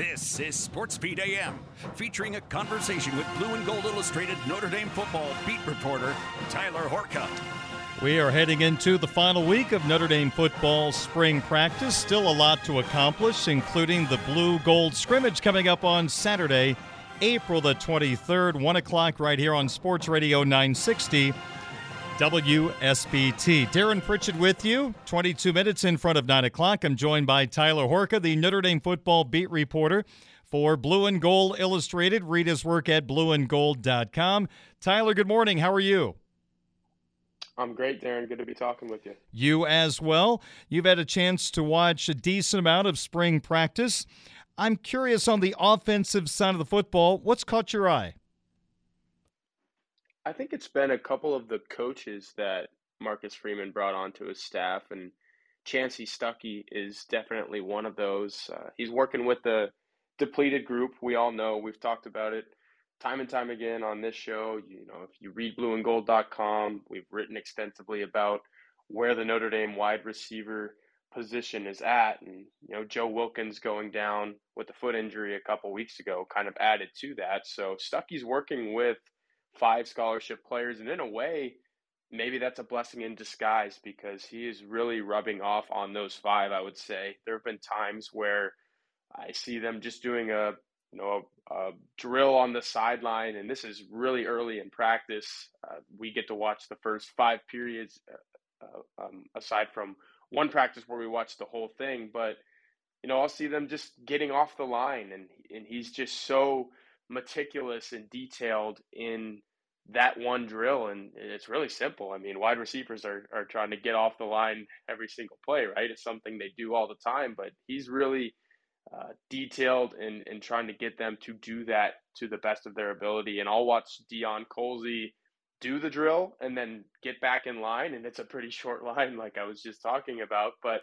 This is Sports Beat AM, featuring a conversation with Blue and Gold Illustrated Notre Dame football beat reporter Tyler Horka. We are heading into the final week of Notre Dame football spring practice. Still a lot to accomplish, including the blue gold scrimmage coming up on Saturday, April the 23rd, 1 o'clock, right here on Sports Radio 960 WSBT. Darren Pritchett with you, 22 minutes in front of 9 o'clock. I'm joined by Tyler Horka, the Notre Dame football beat reporter for Blue and Gold Illustrated. Read his work at blueandgold.com. Tyler, good morning. How are you? I'm great, Darren. Good to be talking with you. You as well. You've had a chance to watch a decent amount of spring practice. I'm curious on the offensive side of the football, what's caught your eye? I think it's been a couple of the coaches that Marcus Freeman brought onto his staff, and Chansi Stuckey is definitely one of those. Uh, he's working with the depleted group. We all know, we've talked about it time and time again on this show. You know, if you read blueandgold.com, we've written extensively about where the Notre Dame wide receiver position is at. And, you know, Joe Wilkins going down with a foot injury a couple weeks ago kind of added to that. So Stuckey's working with five scholarship players. And in a way, maybe that's a blessing in disguise because he is really rubbing off on those five, I would say. There have been times where I see them just doing a you know, a, a, drill on the sideline, and this is really early in practice. Uh, we get to watch the first five periods, uh, uh, um, aside from one practice where we watch the whole thing. But you know, I'll see them just getting off the line, and and he's just so meticulous and detailed in that one drill, and it's really simple. I mean, wide receivers are are trying to get off the line every single play, right? It's something they do all the time, but he's really uh, detailed and, and trying to get them to do that to the best of their ability. And I'll watch Deion Colzie do the drill and then get back in line. And it's a pretty short line, like I was just talking about. But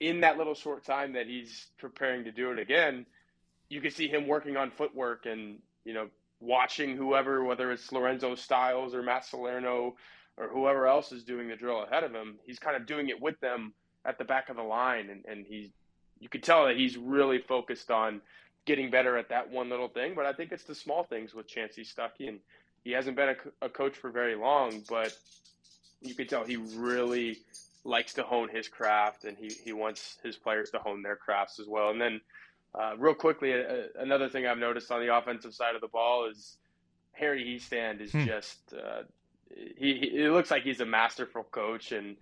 in that little short time that he's preparing to do it again, you can see him working on footwork and, you know, watching whoever, whether it's Lorenzo Styles or Matt Salerno or whoever else is doing the drill ahead of him. He's kind of doing it with them at the back of the line and, and he's you could tell that he's really focused on getting better at that one little thing. But I think it's the small things with Chansi Stuckey, and he hasn't been a, a coach for very long, but you can tell he really likes to hone his craft, and he, he wants his players to hone their crafts as well. And then, uh, real quickly, another thing I've noticed on the offensive side of the ball is Harry Hiestand is hmm. just uh, he, he. It looks like he's a masterful coach, and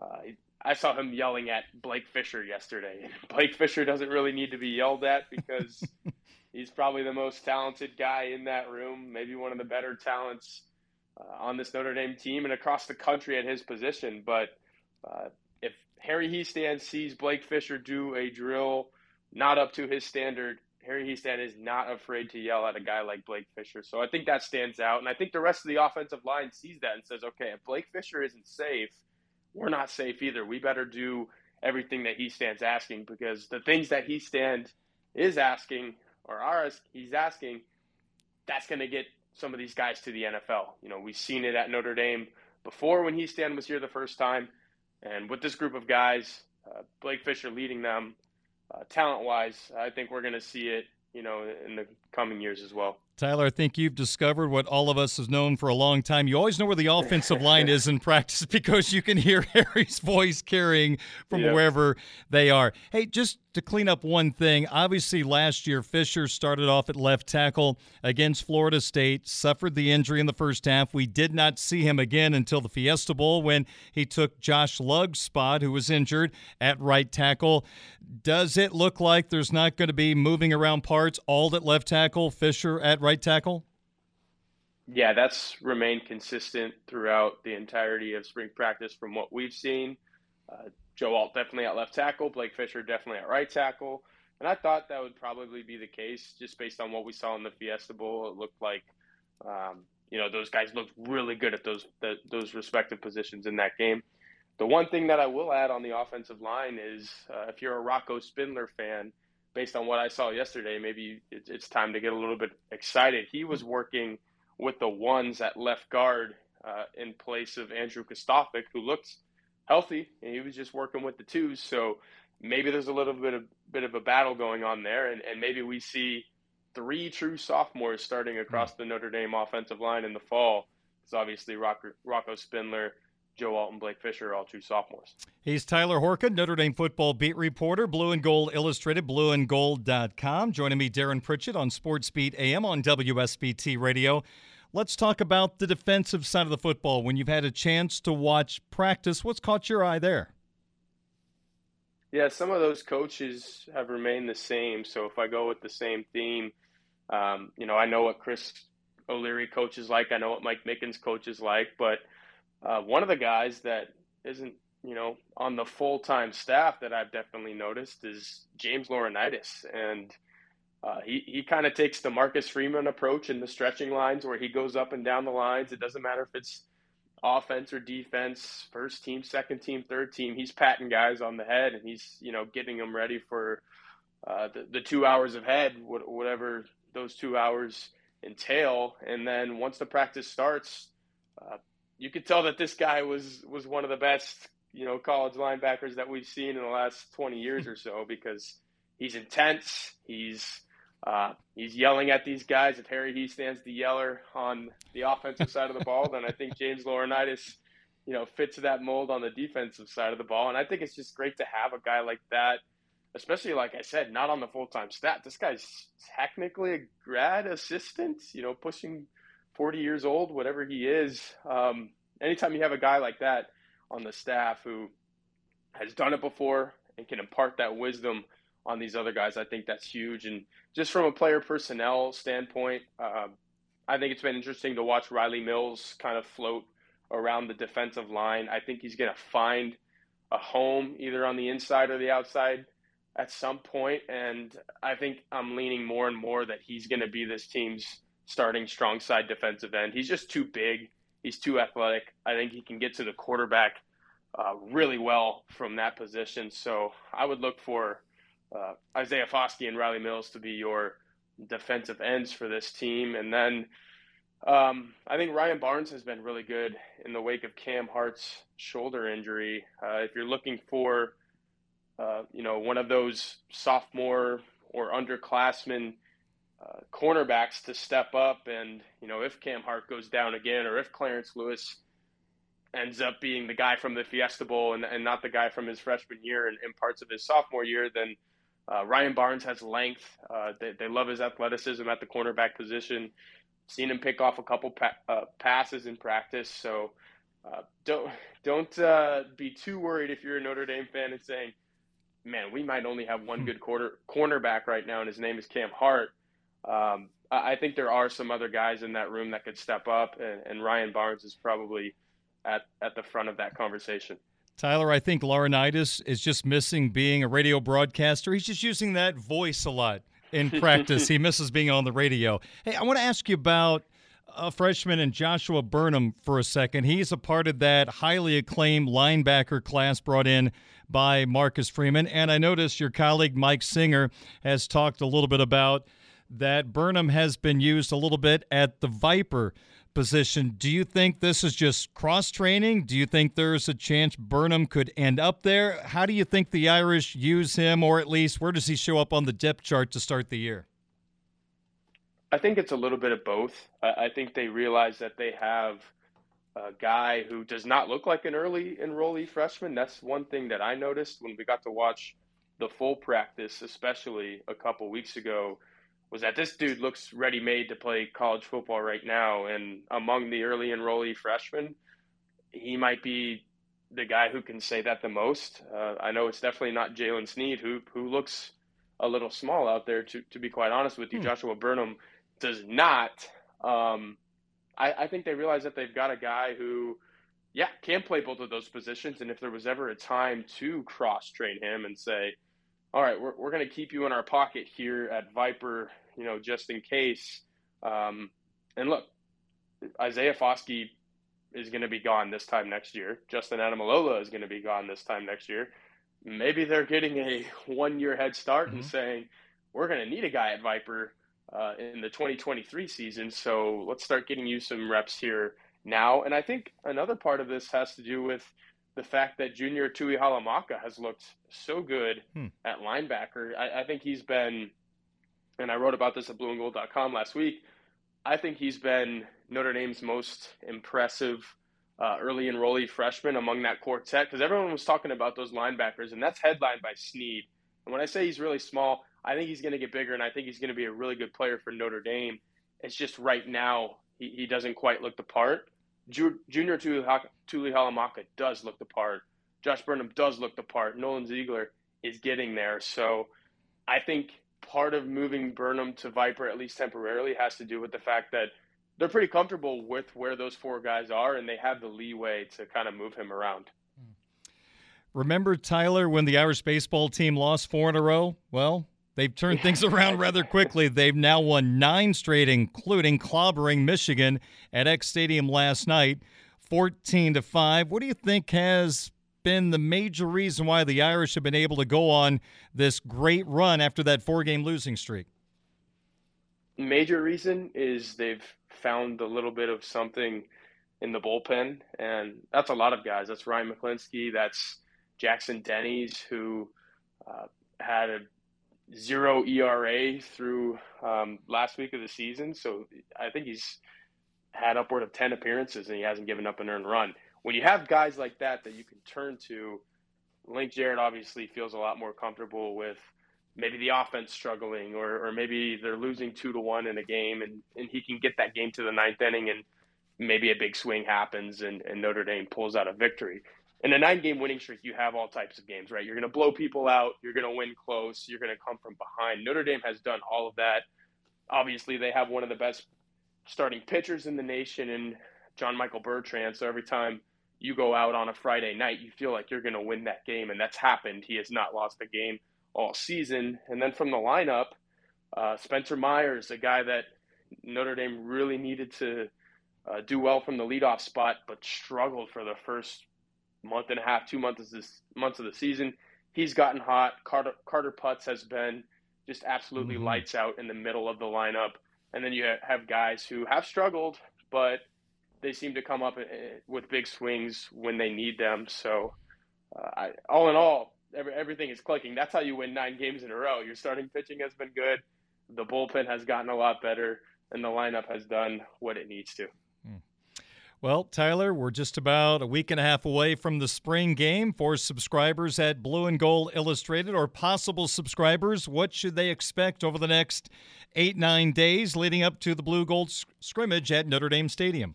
uh, I saw him yelling at Blake Fisher yesterday. Blake Fisher doesn't really need to be yelled at because he's probably the most talented guy in that room, maybe one of the better talents uh, on this Notre Dame team and across the country at his position. But uh, if Harry Hiestand sees Blake Fisher do a drill not up to his standard, Harry Hiestand is not afraid to yell at a guy like Blake Fisher. So I think that stands out. And I think the rest of the offensive line sees that and says, okay, if Blake Fisher isn't safe – we're not safe either. We better do everything that Hiestand's asking because the things that Hiestand is asking or are he's asking, that's going to get some of these guys to the NFL. You know, we've seen it at Notre Dame before when Hiestand was here the first time, and with this group of guys, uh, Blake Fisher leading them, uh, talent wise, I think we're going to see it. You know, in the coming years as well. Tyler, I think you've discovered what all of us have known for a long time. You always know where the offensive line is in practice because you can hear Harry's voice carrying from yep. wherever they are. Hey, just to clean up one thing, obviously last year Fisher started off at left tackle against Florida State, suffered the injury in the first half. We did not see him again until the Fiesta Bowl when he took Josh Lugg's spot, who was injured at right tackle. Does it look like there's not going to be moving around parts, all at left tackle, Fisher at right tackle? Yeah, that's remained consistent throughout the entirety of spring practice from what we've seen. Uh, Joe Alt definitely at left tackle, Blake Fisher definitely at right tackle. And I thought that would probably be the case just based on what we saw in the Fiesta Bowl. It looked like, um, you know, those guys looked really good at those the, those respective positions in that game. The one thing that I will add on the offensive line is uh, if you're a Rocco Spindler fan, based on what I saw yesterday, maybe it's time to get a little bit excited. He was working with the ones at left guard uh, in place of Andrew Kristofic, who looked healthy, and he was just working with the twos. So maybe there's a little bit of bit of a battle going on there, and, and maybe we see three true sophomores starting across the Notre Dame offensive line in the fall. Because obviously Rocco, Rocco Spindler, Joe Alton, Blake Fisher all true sophomores. He's Tyler Horka, Notre Dame football beat reporter, Blue and Gold Illustrated, blueandgold.com. Joining me, Darren Pritchett on Sports Beat AM on WSBT Radio. Let's talk about the defensive side of the football. When you've had a chance to watch practice, what's caught your eye there? Yeah, some of those coaches have remained the same. So if I go with the same theme, um, you know, I know what Chris O'Leary coaches like. I know what Mike Mickens coaches like. But uh, one of the guys that isn't, you know, on the full time staff that I've definitely noticed is James Laurinaitis. And – uh, he he kind of takes the Marcus Freeman approach in the stretching lines where he goes up and down the lines. It doesn't matter if it's offense or defense, first team, second team, third team. He's patting guys on the head and he's you know getting them ready for uh, the the two hours of head, whatever those two hours entail. And then once the practice starts, uh, you could tell that this guy was was one of the best you know college linebackers that we've seen in the last 20 years or so because he's intense. He's uh, he's yelling at these guys. If Harry Hiestand's the yeller on the offensive side of the ball, then I think James Laurinaitis, you know, fits that mold on the defensive side of the ball. And I think it's just great to have a guy like that, especially like I said, not on the full time staff. This guy's technically a grad assistant, you know, pushing 40 years old, whatever he is. Um, anytime you have a guy like that on the staff who has done it before and can impart that wisdom on these other guys. I think that's huge. And just from a player personnel standpoint, uh, I think it's been interesting to watch Rylie Mills kind of float around the defensive line. I think he's going to find a home either on the inside or the outside at some point. point, and I think I'm leaning more and more that he's going to be this team's starting strong side defensive end. He's just too big. He's too athletic. I think he can get to the quarterback uh, really well from that position. So I would look for uh, Isaiah Foskey and Rylie Mills to be your defensive ends for this team. And then um, I think Ryan Barnes has been really good in the wake of Cam Hart's shoulder injury. Uh, if you're looking for, uh, you know, one of those sophomore or underclassmen uh, cornerbacks to step up, and you know, if Cam Hart goes down again, or if Clarence Lewis ends up being the guy from the Fiesta Bowl and, and not the guy from his freshman year and, and parts of his sophomore year, then uh, Ryan Barnes has length. Uh, they, they, love his athleticism at the cornerback position. Seen him pick off a couple pa- uh, passes in practice. So uh, don't don't uh, be too worried if you're a Notre Dame fan and saying, "Man, we might only have one hmm. good quarter cornerback right now, and his name is Cam Hart." Um, I, I think there are some other guys in that room that could step up, and, and Ryan Barnes is probably at at the front of that conversation. Tyler, I think Laurinaitis is just missing being a radio broadcaster. He's just using that voice a lot in practice. he misses being on the radio. Hey, I want to ask you about a freshman and Joshua Burnham for a second. He's a part of that highly acclaimed linebacker class brought in by Marcus Freeman. And I noticed your colleague Mike Singer has talked a little bit about that Burnham has been used a little bit at the Viper position. Do you think this is just cross training? Do you think there's a chance Burnham could end up there? How do you think the Irish use him, or at least where does he show up on the depth chart to start the year? I think it's a little bit of both. I think they realize that they have a guy who does not look like an early enrollee freshman. That's one thing that I noticed when we got to watch the full practice, especially a couple weeks ago, was that this dude looks ready made to play college football right now. And among the early enrollee freshmen, he might be the guy who can say that the most. Uh, I know it's definitely not Jaylen Sneed, who who looks a little small out there. To to be quite honest with you, hmm. Joshua Burnham does not. Um, I, I think they realize that they've got a guy who, yeah, can play both of those positions. And if there was ever a time to cross train him and say, all right, we're, we're going to keep you in our pocket here at Viper, you know, just in case. Um, and look, Isaiah Foskey is going to be gone this time next year. Justin Ademilola is going to be gone this time next year. Maybe they're getting a one year head start mm-hmm. and saying, we're going to need a guy at Viper uh, in the 2023 season. So let's start getting you some reps here now. And I think another part of this has to do with the fact that Junior Tuihalamaka has looked so good hmm. at linebacker. I, I, think he's been, and I wrote about this at blueandgold.com last week. I think he's been Notre Dame's most impressive uh, early enrollee freshman among that quartet because everyone was talking about those linebackers, and that's headlined by Sneed. And when I say he's really small, I think he's going to get bigger, and I think he's going to be a really good player for Notre Dame. It's just right now he, he doesn't quite look the part. Junior Tuihalamaka does look the part. Josh Burnham does look the part. Nolan Ziegler is getting there. So I think part of moving Burnham to Viper, at least temporarily, has to do with the fact that they're pretty comfortable with where those four guys are and they have the leeway to kind of move him around. Hmm. Remember, Tyler, when the Irish baseball team lost four in a row? Well, They've turned things around rather quickly. They've now won nine straight, including clobbering Michigan at Eck Stadium last night, 14 to 5. What do you think has been the major reason why the Irish have been able to go on this great run after that four game losing streak? Major reason is they've found a little bit of something in the bullpen, and that's a lot of guys. That's Ryan McLinskey, that's Jackson Dennies, who uh, had a zero ERA through um, last week of the season. So I think he's had upward of 10 appearances and he hasn't given up an earned run. When you have guys like that that you can turn to, Link Jarrett obviously feels a lot more comfortable with maybe the offense struggling or, or maybe they're losing two to one in a game and, and he can get that game to the ninth inning and maybe a big swing happens and, and Notre Dame pulls out a victory in a nine game winning streak, you have all types of games, right? You're going to blow people out. You're going to win close. You're going to come from behind. Notre Dame has done all of that. Obviously, they have one of the best starting pitchers in the nation in John Michael Bertrand. So every time you go out on a Friday night, you feel like you're going to win that game. And that's happened. He has not lost a game all season. And then from the lineup, uh, Spencer Myers, a guy that Notre Dame really needed to uh, do well from the leadoff spot, but struggled for the first month and a half, two months of this months of the season. He's gotten hot. Carter, Carter Putz has been just absolutely mm-hmm. lights out in the middle of the lineup. And then you have guys who have struggled, but they seem to come up eh, with big swings when they need them. So, uh, I, all in all, every, everything is clicking. That's how you win nine games in a row. Your starting pitching has been good, the bullpen has gotten a lot better, and the lineup has done what it needs to. Well, Tyler, we're just about a week and a half away from the spring game. For subscribers at Blue and Gold Illustrated or possible subscribers, what should they expect over the next eight, nine days leading up to the Blue Gold scrimmage at Notre Dame Stadium?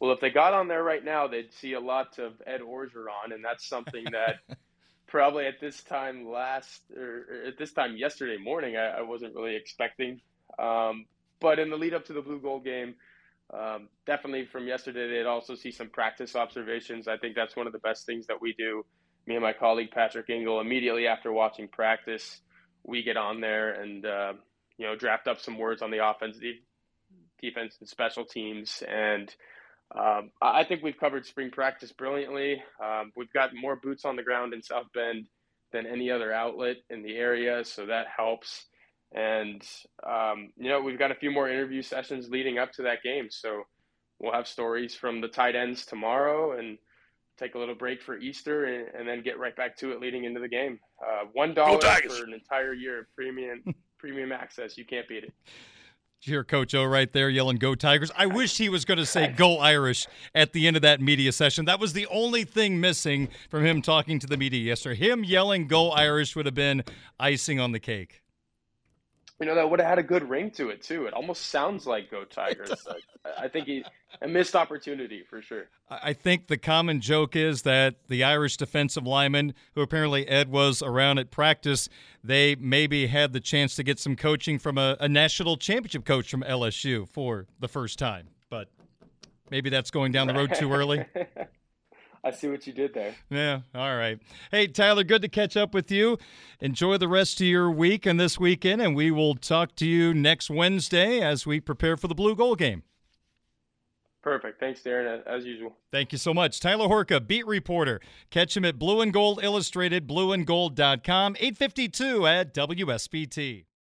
Well, if they got on there right now, they'd see a lot of Ed Orgeron, and that's something that probably at this time last or at this time yesterday morning, I, I wasn't really expecting. Um, but in the lead up to the Blue Gold game, um, definitely from yesterday, they'd also see some practice observations. I think that's one of the best things that we do. Me and my colleague Patrick Engel, immediately after watching practice, we get on there and uh, you know draft up some words on the offense, defense, and special teams. And um, I think we've covered spring practice brilliantly. Um, we've got more boots on the ground in South Bend than any other outlet in the area, so that helps. And, um, you know, we've got a few more interview sessions leading up to that game. So we'll have stories from the tight ends tomorrow and take a little break for Easter and, and then get right back to it leading into the game. Uh, $1 for an entire year of premium, premium access. You can't beat it. Did you hear Coach O right there yelling, Go Tigers? I wish he was going to say, Go Irish at the end of that media session. That was the only thing missing from him talking to the media yesterday. Him yelling, Go Irish would have been icing on the cake. You know, that would have had a good ring to it, too. It almost sounds like Go Tigers. I think he, a missed opportunity for sure. I think the common joke is that the Irish defensive lineman, who apparently Ed was around at practice, they maybe had the chance to get some coaching from a, a national championship coach from LSU for the first time. But maybe that's going down the road too early. I see what you did there. Yeah. All right. Hey, Tyler, good to catch up with you. Enjoy the rest of your week and this weekend, and we will talk to you next Wednesday as we prepare for the Blue Gold game. Perfect. Thanks, Darren, as usual. Thank you so much. Tyler Horka, beat reporter. Catch him at Blue and Gold Illustrated, blueandgold.com, 852 at WSBT.